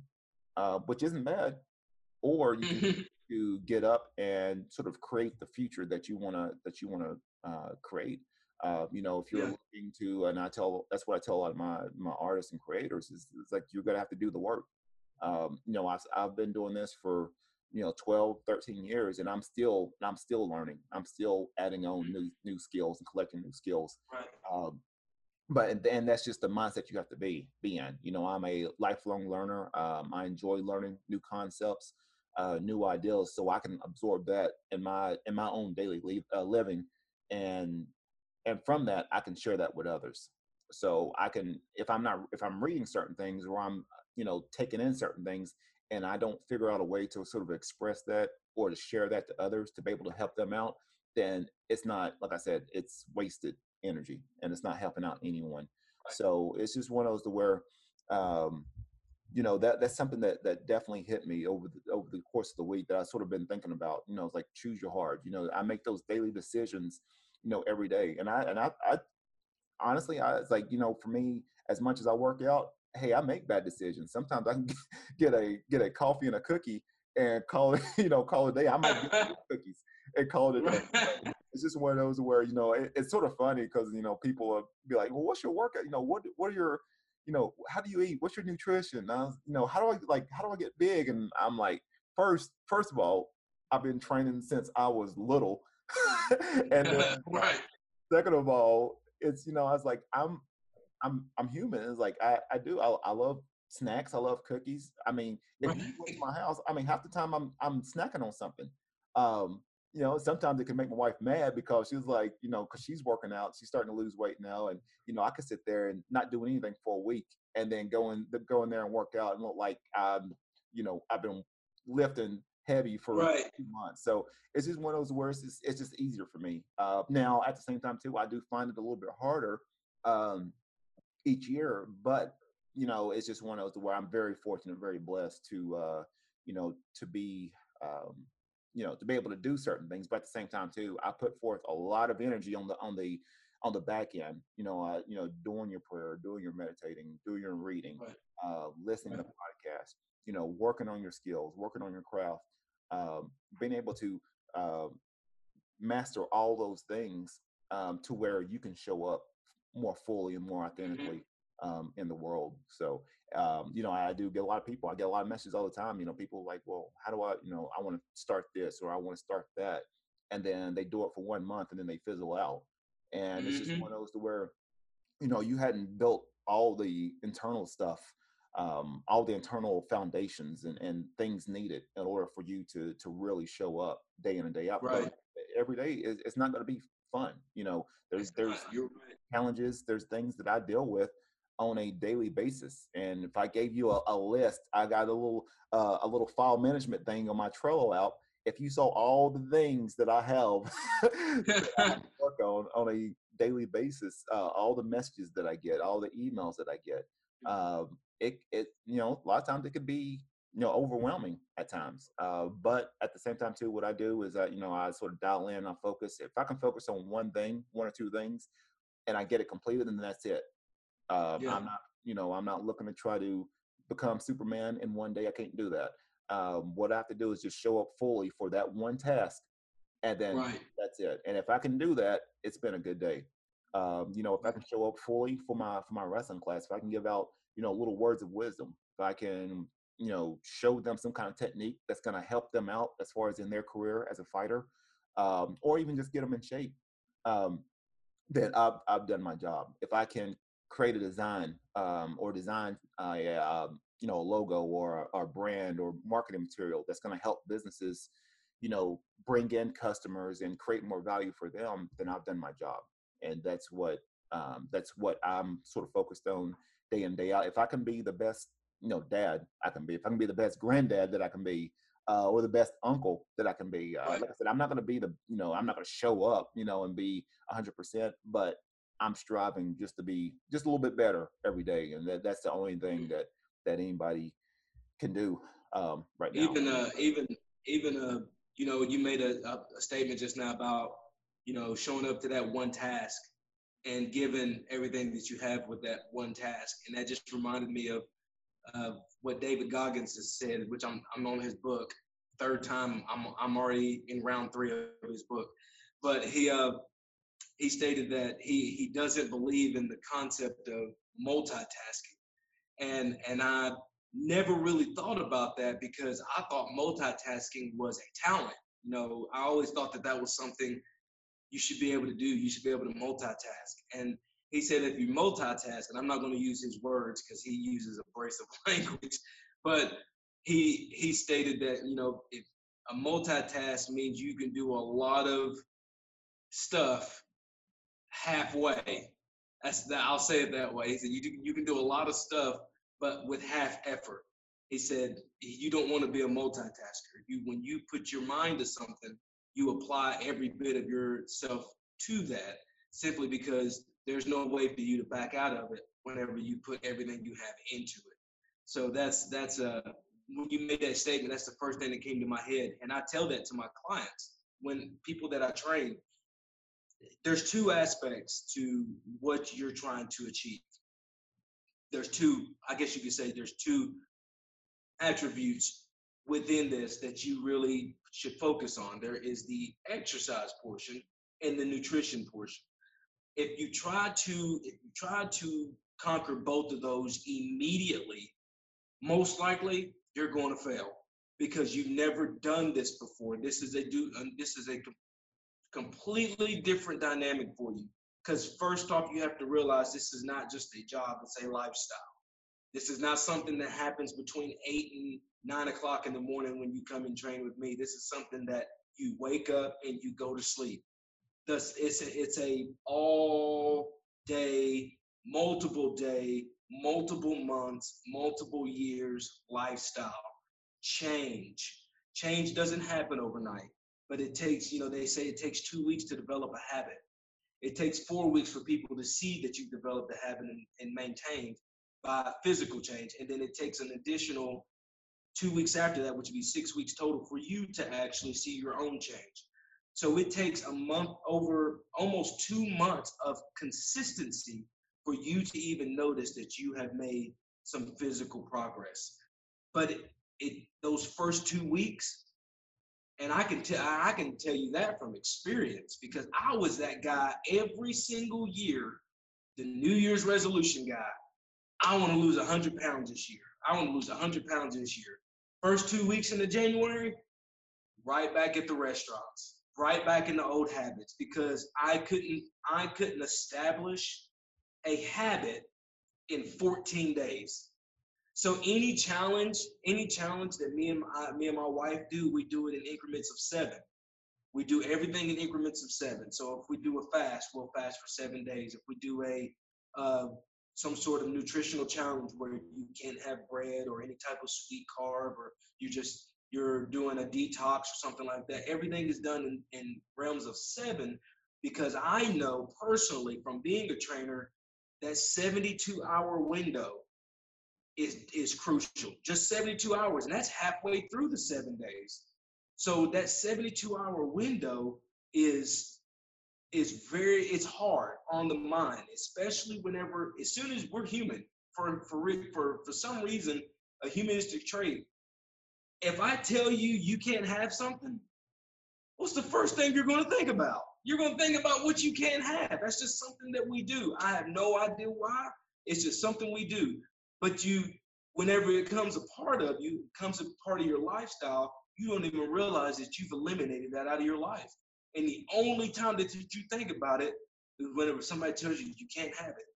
uh, which isn't bad, or you can, to get up and sort of create the future that you want to that you want to uh, create. Uh, you know, if you're yeah. looking to, and I tell that's what I tell a lot of my my artists and creators is it's like you're gonna have to do the work. Um, you know, I've, I've been doing this for you know 12 13 years and i'm still i'm still learning. I'm still adding on mm-hmm. new new skills and collecting new skills. Right. um, but and, that's just the mindset you have to be be in. You know i'm a lifelong learner. Um, i enjoy learning new concepts uh, new ideas so i can absorb that in my in my own daily li- uh, living and and from that i can share that with others. So i can if i'm not if i'm reading certain things or i'm you know taking in certain things and i don't figure out a way to sort of express that or to share that to others to be able to help them out then it's not like i said it's wasted energy and it's not helping out anyone. Right. So it's just one of those to where, um, you know, that that's something that that definitely hit me over the over the course of the week that I sort of been thinking about. You know, it's like choose your heart. You know, I make those daily decisions, you know, every day, and I and I, I honestly, I it's like you know, for me, as much as I work out, hey, I make bad decisions. Sometimes I can get a get a coffee and a cookie and call it, you know, call it a day. I might get cookies and call it a day it's just one of those where you know it, it's sort of funny because you know people will be like, well, what's your workout? You know, what what are your you know how do you eat? What's your nutrition? Was, you know, how do I like how do I get big? And I'm like, first first of all, I've been training since I was little, and then, right. second of all, it's you know I was like I'm I'm I'm human. It's like I I do I, I love snacks. I love cookies. I mean, if you go to my house, I mean half the time I'm I'm snacking on something. Um, you know, sometimes it can make my wife mad because she's like, you know, because she's working out, she's starting to lose weight now, and you know, I could sit there and not do anything for a week, and then go in, go in there and work out and look like I'm, you know, I've been lifting heavy for right. two months. So it's just one of those words. It's, it's just easier for me. Uh, now, at the same time, too, I do find it a little bit harder um, each year, but you know, it's just one of those where I'm very fortunate, very blessed to, uh, you know, to be. Um, you know to be able to do certain things but at the same time too i put forth a lot of energy on the on the on the back end you know uh, you know doing your prayer doing your meditating doing your reading right. uh, listening right. to podcasts you know working on your skills working on your craft um, being able to uh, master all those things um, to where you can show up more fully and more mm-hmm. authentically um, in the world. So, um, you know, I do get a lot of people. I get a lot of messages all the time. You know, people like, well, how do I, you know, I want to start this or I want to start that, and then they do it for one month and then they fizzle out. And mm-hmm. it's just mm-hmm. one of those to where, you know, you hadn't built all the internal stuff, um, all the internal foundations and, and things needed in order for you to to really show up day in and day out. Right. Every day is it's not going to be fun. You know, there's there's challenges, there's things that I deal with on a daily basis. And if I gave you a, a list, I got a little uh, a little file management thing on my Trello out. If you saw all the things that I have that I work on on a daily basis, uh, all the messages that I get, all the emails that I get, um, it it you know a lot of times it could be you know overwhelming at times. Uh, but at the same time too, what I do is that you know I sort of dial in, I focus. If I can focus on one thing, one or two things, and I get it completed, and that's it. Um, yeah. I'm not, you know, I'm not looking to try to become Superman in one day. I can't do that. Um, what I have to do is just show up fully for that one task, and then right. that's it. And if I can do that, it's been a good day. Um, you know, if I can show up fully for my for my wrestling class, if I can give out, you know, little words of wisdom, if I can, you know, show them some kind of technique that's going to help them out as far as in their career as a fighter, um, or even just get them in shape, um, then I've I've done my job. If I can create a design um, or design uh, a, um, you know a logo or a, brand or marketing material that's going to help businesses you know bring in customers and create more value for them then i've done my job and that's what um, that's what i'm sort of focused on day in day out if i can be the best you know dad i can be if i can be the best granddad that i can be uh, or the best uncle that I can be. Uh, like I said, I'm not going to be the, you know, I'm not going to show up, you know, and be 100%, but I'm striving just to be just a little bit better every day, and that, that's the only thing mm-hmm. that that anybody can do um, right now. Even uh, even even uh, you know, you made a, a statement just now about you know showing up to that one task and giving everything that you have with that one task, and that just reminded me of what David Goggins has said, which I'm I'm on his book, third time. I'm I'm already in round three of his book, but he uh, he stated that he he doesn't believe in the concept of multitasking, and and I never really thought about that because I thought multitasking was a talent. You know, I always thought that that was something you should be able to do. You should be able to multitask. And he said if you multitask, and I'm not going to use his words because he uses abrasive language, but he he stated that you know if a multitask means you can do a lot of stuff halfway. That's that. I'll say it that way. He said you do, you can do a lot of stuff, but with half effort. He said you don't want to be a multitasker. You when you put your mind to something, you apply every bit of yourself to that simply because there's no way for you to back out of it whenever you put everything you have into it. So that's that's a when you made that statement, that's the first thing that came to my head. And I tell that to my clients when people that I train, there's two aspects to what you're trying to achieve. There's two, I guess you could say there's two attributes within this that you really should focus on. There is the exercise portion and the nutrition portion. If you try to if you try to conquer both of those immediately, most likely you're going to fail because you've never done this before. This is a do um, this is a completely different dynamic for you. Because first off, you have to realize this is not just a job; it's a lifestyle. This is not something that happens between eight and nine o'clock in the morning when you come and train with me. This is something that you wake up and you go to sleep. Thus, it's a, it's a all day, multiple day, multiple months, multiple years lifestyle change. Change doesn't happen overnight, but it takes, you know, they say it takes two weeks to develop a habit. It takes four weeks for people to see that you've developed a habit and, and maintained by physical change. And then it takes an additional two weeks after that, which would be six weeks total, for you to actually see your own change. So it takes a month over almost two months of consistency for you to even notice that you have made some physical progress. But it, it those first two weeks, and I can tell I can tell you that from experience because I was that guy every single year, the New Year's resolution guy. I want to lose 100 pounds this year. I want to lose 100 pounds this year. First two weeks into January, right back at the restaurants, right back in the old habits because I couldn't I couldn't establish a habit in 14 days. So any challenge, any challenge that me and my, me and my wife do, we do it in increments of seven. We do everything in increments of seven. So if we do a fast, we'll fast for seven days. If we do a uh, some sort of nutritional challenge where you can't have bread or any type of sweet carb, or you just you're doing a detox or something like that. Everything is done in, in realms of seven because I know personally from being a trainer that 72 hour window is is crucial. Just 72 hours, and that's halfway through the seven days. So that 72 hour window is is very it's hard on the mind, especially whenever as soon as we're human. For for for for some reason, a humanistic trait. If I tell you you can't have something, what's the first thing you're going to think about? You're going to think about what you can't have. That's just something that we do. I have no idea why. It's just something we do. But you, whenever it comes a part of you, comes a part of your lifestyle, you don't even realize that you've eliminated that out of your life. And the only time that you think about it is whenever somebody tells you you can't have it,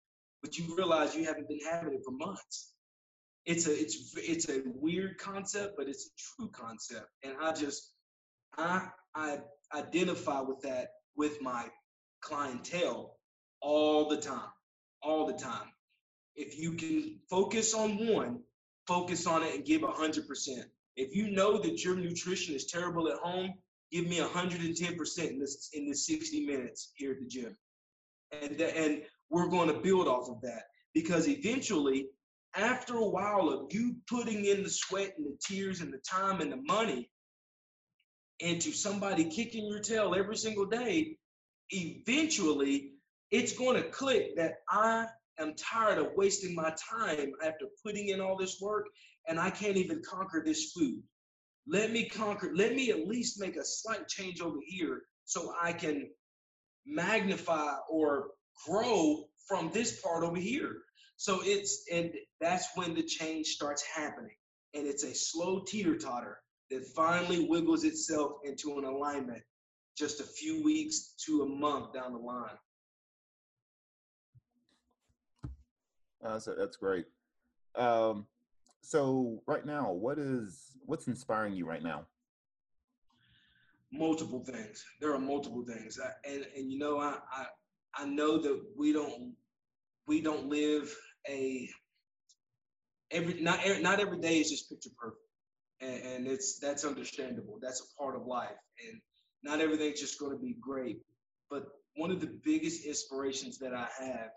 but you realize you haven't been having it for months. It's a it's it's a weird concept, but it's a true concept. And I just I I identify with that with my clientele all the time, all the time. If you can focus on one, focus on it and give 100%. If you know that your nutrition is terrible at home, give me 110% in this in this 60 minutes here at the gym. And and we're going to build off of that because eventually after a while of you putting in the sweat and the tears and the time and the money into somebody kicking your tail every single day, eventually it's going to click that I am tired of wasting my time after putting in all this work and I can't even conquer this food. Let me conquer, let me at least make a slight change over here so I can magnify or grow from this part over here. So it's, and that's when the change starts happening. And it's a slow teeter totter that finally wiggles itself into an alignment just a few weeks to a month down the line. Uh, so that's great. Um, so right now, what is what's inspiring you right now? Multiple things. There are multiple things, I, and and you know, I, I I know that we don't we don't live a every not not every day is just picture perfect, and, and it's that's understandable. That's a part of life, and not everything's just going to be great. But one of the biggest inspirations that I have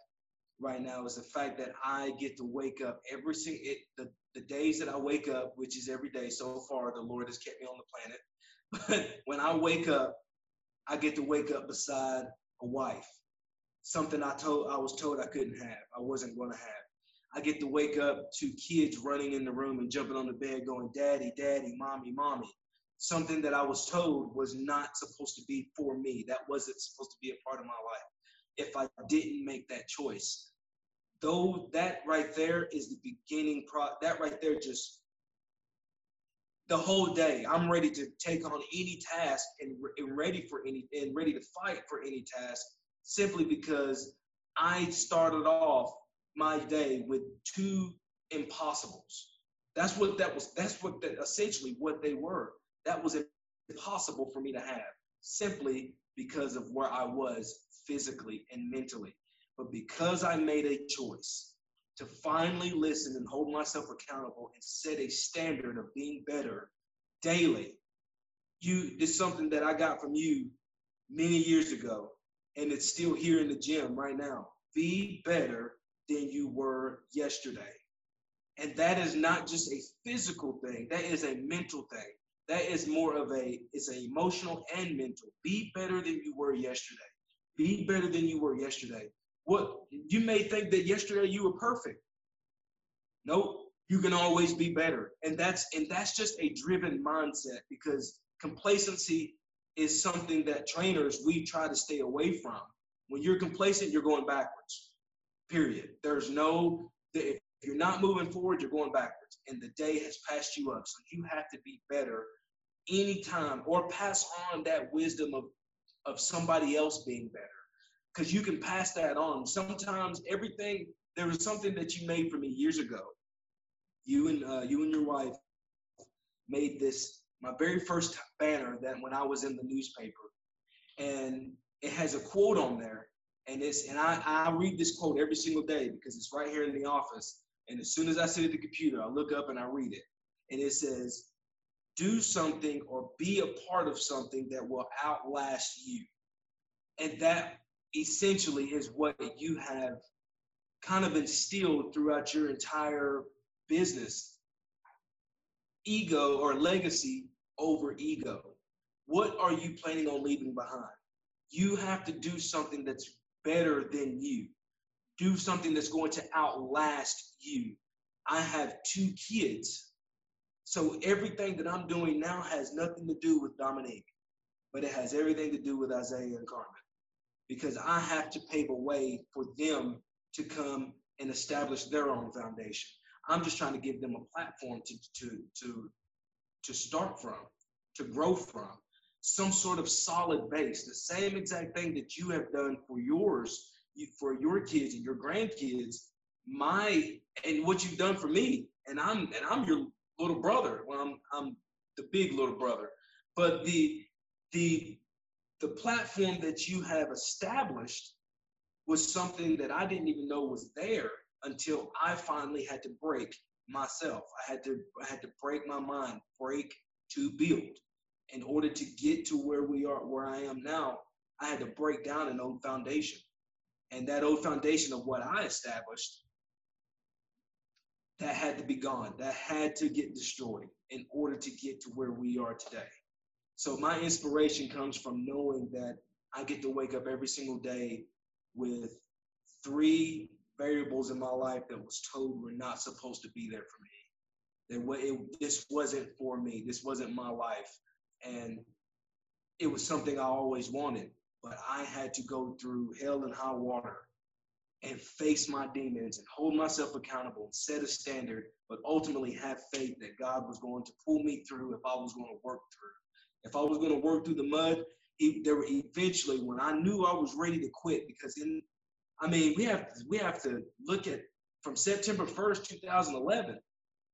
right now is the fact that I get to wake up every single it, the, the days that I wake up, which is every day so far, the Lord has kept me on the planet. But when I wake up, I get to wake up beside a wife, something I told I was told I couldn't have, I wasn't going to have. I get to wake up to kids running in the room and jumping on the bed, going, "Daddy, Daddy, Mommy, Mommy." Something that I was told was not supposed to be for me. That wasn't supposed to be a part of my life if I didn't make that choice. Though that right there is the beginning pro that right there just the whole day I'm ready to take on any task and, and ready for any and ready to fight for any task simply because I started off my day with two impossibles. That's what that was. That's what that essentially what they were. That was impossible for me to have simply because of where I was physically and mentally. But because I made a choice to finally listen and hold myself accountable and set a standard of being better daily, you it's something that I got from you many years ago, and it's still here in the gym right now. Be better than you were yesterday. And that is not just a physical thing, that is a mental thing. That is more of a, it's an emotional and mental. Be better than you were yesterday. Be better than you were yesterday. What you may think that yesterday you were perfect. Nope, you can always be better. And that's and that's just a driven mindset because complacency is something that trainers we try to stay away from. When you're complacent, you're going backwards. Period. There's no if you're not moving forward, you're going backwards. And the day has passed you up. So you have to be better anytime or pass on that wisdom of, of somebody else being better. Because you can pass that on. Sometimes everything, there was something that you made for me years ago. You and uh, you and your wife made this my very first banner that when I was in the newspaper. And it has a quote on there and it's and I, I read this quote every single day because it's right here in the office. And as soon as I sit at the computer, I look up and I read it. And it says, do something or be a part of something that will outlast you. And that essentially is what you have kind of instilled throughout your entire business ego or legacy over ego. What are you planning on leaving behind? You have to do something that's better than you. Do something that's going to outlast you. I have two kids. So everything that I'm doing now has nothing to do with Dominique, but it has everything to do with Isaiah and Carmen. Because I have to pave a way for them to come and establish their own foundation. I'm just trying to give them a platform to, to, to, to start from, to grow from some sort of solid base, the same exact thing that you have done for yours, for your kids and your grandkids, my and what you've done for me, and I'm and I'm your little brother. Well, I'm I'm the big little brother, but the the the platform that you have established was something that I didn't even know was there until I finally had to break myself. I had to I had to break my mind, break to build in order to get to where we are, where I am now, I had to break down an old foundation. And that old foundation of what I established, that had to be gone. That had to get destroyed in order to get to where we are today. So my inspiration comes from knowing that I get to wake up every single day with three variables in my life that was told were not supposed to be there for me. that it, this wasn't for me. This wasn't my life, and it was something I always wanted. But I had to go through hell and high water and face my demons and hold myself accountable and set a standard, but ultimately have faith that God was going to pull me through if I was going to work through. If I was going to work through the mud, he, there were eventually when I knew I was ready to quit because in I mean we have we have to look at from September 1st, 2011,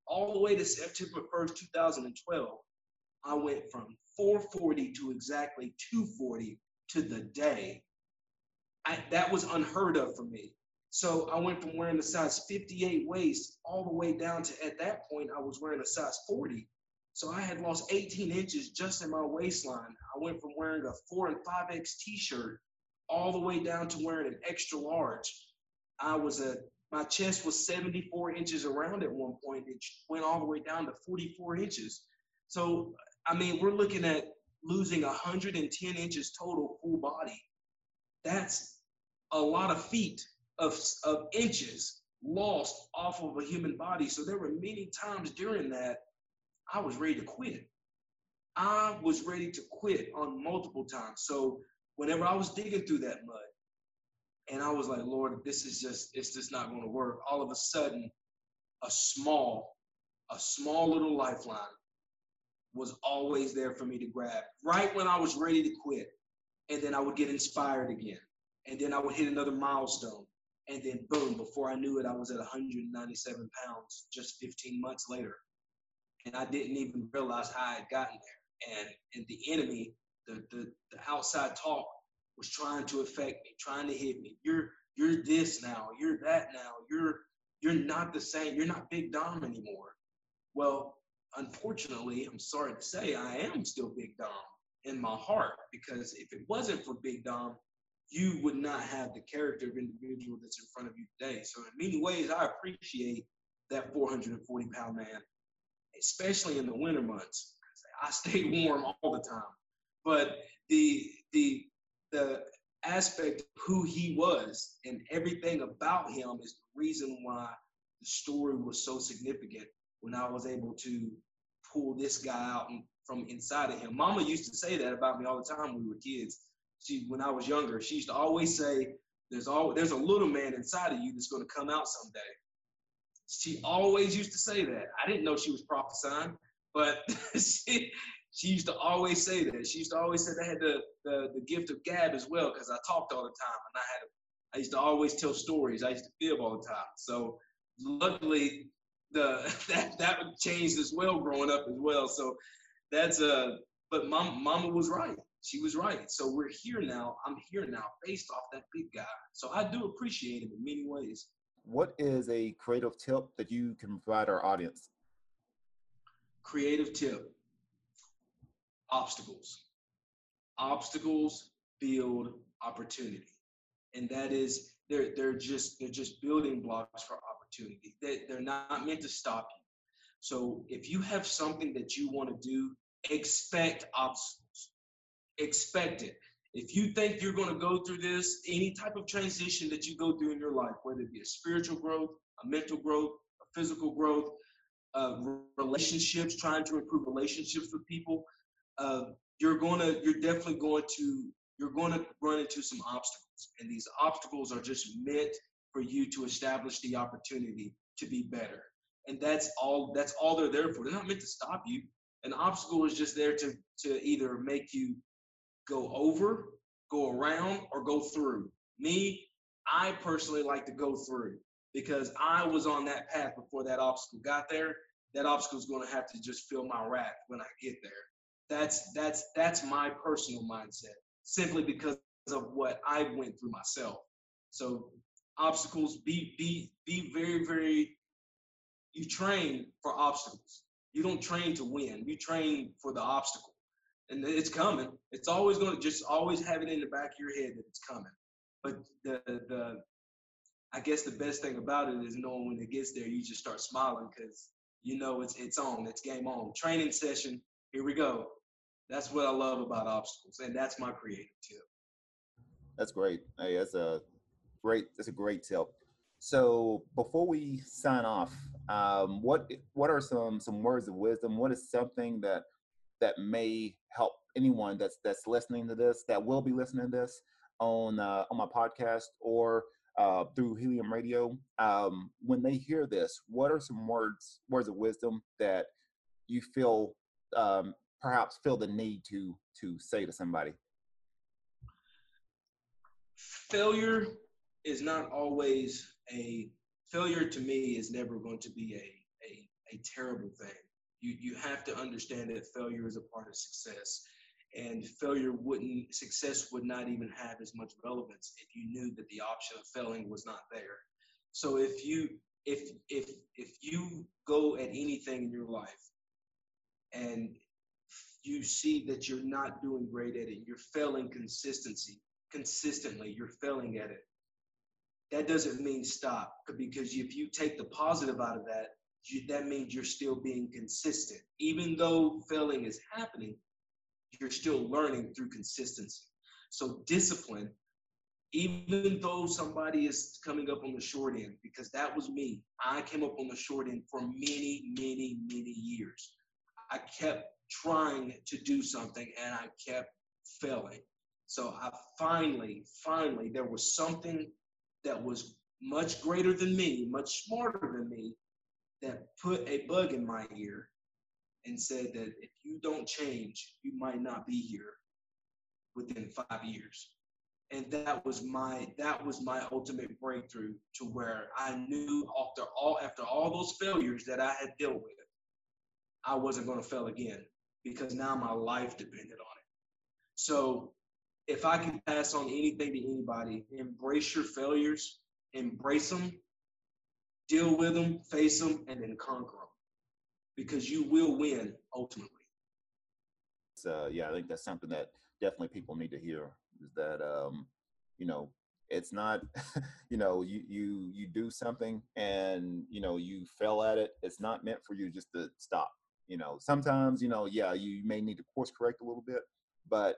all the way to September 1st, 2012, I went from 440 to exactly 240 to the day. I, that was unheard of for me. So I went from wearing a size 58 waist all the way down to at that point I was wearing a size 40. So I had lost 18 inches just in my waistline. I went from wearing a 4 and 5X t-shirt all the way down to wearing an extra large. I was a my chest was 74 inches around at one point. It went all the way down to 44 inches. So I mean, we're looking at losing 110 inches total full body. That's a lot of feet of, of inches lost off of a human body. So there were many times during that I was ready to quit. I was ready to quit on multiple times. So whenever I was digging through that mud, and I was like, Lord, this is just, it's just not going to work. All of a sudden, a small, a small little lifeline was always there for me to grab right when I was ready to quit. And then I would get inspired again. And then I would hit another milestone. And then boom, before I knew it, I was at 197 pounds just 15 months later. And I didn't even realize how I had gotten there. And, and the enemy, the, the, the outside talk was trying to affect me, trying to hit me. You're you're this now, you're that now, you're you're not the same, you're not Big Dom anymore. Well, unfortunately, I'm sorry to say, I am still Big Dom in my heart because if it wasn't for Big Dom, you would not have the character of individual that's in front of you today. So in many ways, I appreciate that 440 pound man, especially in the winter months. I stay warm all the time. But the the the aspect of who he was and everything about him is the reason why the story was so significant when I was able to pull this guy out from inside of him. Mama used to say that about me all the time when we were kids she when I was younger, she used to always say, "There's all there's a little man inside of you that's going to come out someday." She always used to say that. I didn't know she was prophesying, but she she used to always say that. She used to always say I had the, the the gift of gab as well because I talked all the time and I had I used to always tell stories. I used to fib all the time. So luckily the that that changed as well growing up as well. So that's a uh, but mom, mama was right she was right. So we're here now. I'm here now based off that big guy. So I do appreciate him in many ways. What is a creative tip that you can provide our audience? Creative tip obstacles. Obstacles build opportunity. And that is they're they're just they're just building blocks for opportunity. They, they're not meant to stop you. So if you have something that you want to do, expect obstacles expect it. If you think you're going to go through this, any type of transition that you go through in your life, whether it be a spiritual growth, a mental growth, a physical growth, uh, relationships, trying to improve relationships with people, uh, you're going to, you're definitely going to, you're going to run into some obstacles. And these obstacles are just meant for you to establish the opportunity to be better. And that's all, that's all they're there for. They're not meant to stop you. An obstacle is just there to, to either make you go over, go around, or go through. Me, I personally like to go through because I was on that path before that obstacle got there. That obstacle is going to have to just fill my rack when I get there. That's that's that's my personal mindset, simply because of what I went through myself. So obstacles, be be be very very. You train for obstacles. You don't train to win. You train for the obstacle and it's coming. It's always going to just always have it in the back of your head that it's coming. But the the I guess the best thing about it is knowing when it gets there, you just start smiling because you know it's it's on, it's game on. Training session, here we go. That's what I love about obstacles, and that's my creative tip. That's great. Hey, that's a great that's a great tip. So before we sign off, um, what what are some some words of wisdom? What is something that that may help anyone that's that's listening to this, that will be listening to this on uh, on my podcast or uh, through Helium Radio? Um, when they hear this, what are some words words of wisdom that you feel um, perhaps feel the need to to say to somebody? Failure is not always a failure to me is never going to be a, a, a terrible thing. You, you have to understand that failure is a part of success. And failure wouldn't, success would not even have as much relevance if you knew that the option of failing was not there. So if you, if, if, if you go at anything in your life and you see that you're not doing great at it, you're failing consistency, consistently, you're failing at it that doesn't mean stop because if you take the positive out of that, you, that means you're still being consistent. Even though failing is happening, you're still learning through consistency. So discipline, even though somebody is coming up on the short end, because that was me. I came up on the short end for many, many, many years. I kept trying to do something and I kept failing. So I finally, finally, there was something that was much greater than me, much smarter than me, that put a bug in my ear and said that if you don't change, you might not be here within five years. And that was my that was my ultimate breakthrough to where I knew after all after all those failures that I had dealt with, I wasn't going to fail again because now my life depended on it. So if I can pass on anything to anybody, embrace your failures, embrace them, deal with them, face them, and then conquer them because you will win ultimately. So, yeah, I think that's something that definitely people need to hear is that, um, you know, it's not, you know, you, you, you do something and, you know, you fail at it. It's not meant for you just to stop. You know, sometimes, you know, yeah, you may need to course correct a little bit, but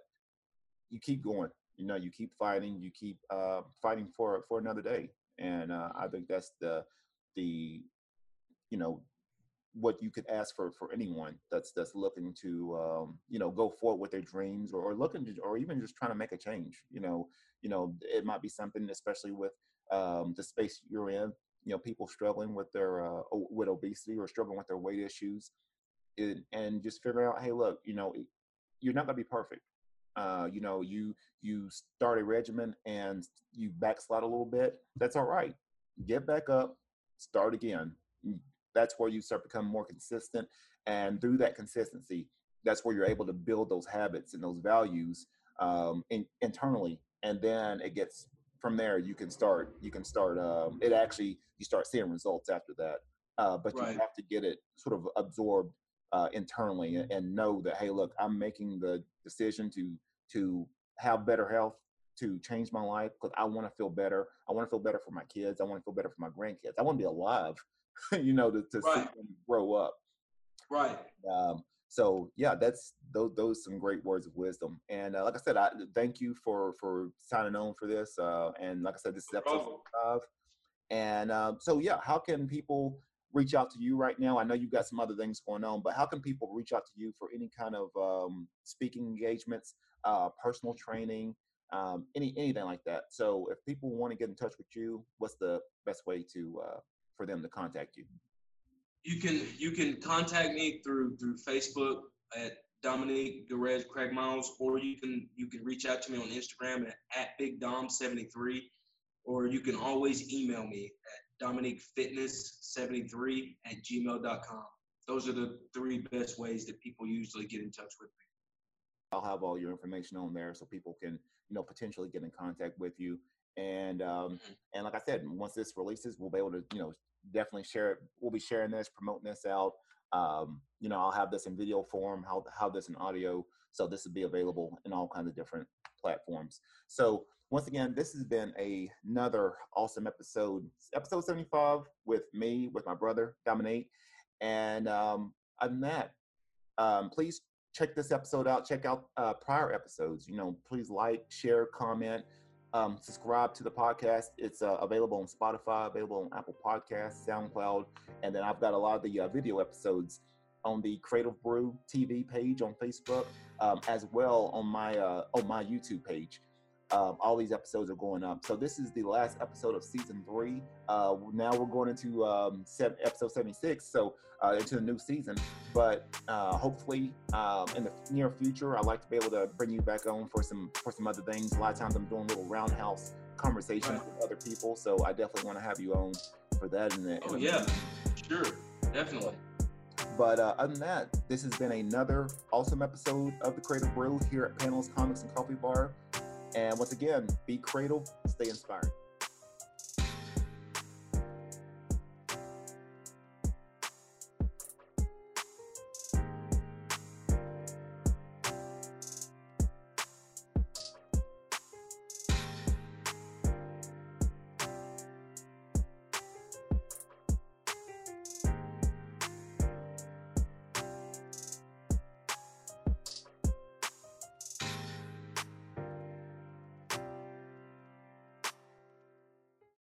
you keep going. You know, you keep fighting. You keep uh, fighting for for another day. And uh, I think that's the the you know what you could ask for for anyone that's that's looking to um, you know go forward with their dreams or, or looking to, or even just trying to make a change. You know, you know it might be something, especially with um, the space you're in. You know, people struggling with their uh, with obesity or struggling with their weight issues, it, and just figuring out, hey, look, you know, you're not gonna be perfect uh, you know, you you start a regimen and you backslide a little bit, that's all right. Get back up, start again. Mm, that's where you start becoming more consistent, and through that consistency, that's where you're able to build those habits and those values um, in, internally, and then it gets from there. You can start. You can start. Um, it actually you start seeing results after that, uh, but right. you have to get it sort of absorbed uh, internally and, and, know that hey, look, I'm making the decision to to have better health, to change my life because I want to feel better. I want to feel better for my kids. I want to feel better for my grandkids. I want to be alive, you know, to, to right. see them grow up. Right. Um, so yeah, that's those those some great words of wisdom. And uh, like I said, I thank you for for signing on for this. Uh, and like I said, this is episode five. And uh, so yeah, how can people reach out to you right now? I know you've got some other things going on, but how can people reach out to you for any kind of um, speaking engagements? Uh, personal training, um, any anything like that. So if people want to get in touch with you, what's the best way to uh, for them to contact you? You can you can contact me through through Facebook at Dominique Garez Craigmiles, or you can you can reach out to me on Instagram at, at Big Dom73, or you can always email me at DominiqueFitness73 at gmail.com. Those are the three best ways that people usually get in touch with me. I'll have all your information on there so people can, you know, potentially get in contact with you. And um, mm-hmm. and like I said, once this releases, we'll be able to, you know, definitely share it. We'll be sharing this, promoting this out. Um, you know, I'll have this in video form, how how this in audio. So this will be available in all kinds of different platforms. So once again, this has been a, another awesome episode, episode 75 with me, with my brother, Dominique. And um, other than that, um, please check this episode out. Check out uh, prior episodes. You know, please like, share, comment, um, subscribe to the podcast. It's uh, available on Spotify, available on Apple Podcasts, SoundCloud, and then I've got a lot of the uh, video episodes on the Creative Brew TV page on Facebook, um, as well on my uh, on my YouTube page. Um, all these episodes are going up. So this is the last episode of season three. Uh, now we're going into um, seven, episode 76, so uh, into the new season. But uh, hopefully, um, in the near future, I'd like to be able to bring you back on for some for some other things. A lot of times, I'm doing little roundhouse conversations right. with other people, so I definitely want to have you on for that. The, oh yeah, sure, definitely. But uh, other than that, this has been another awesome episode of the Creative Brew here at Panels Comics and Coffee Bar. And once again, be creative, stay inspired.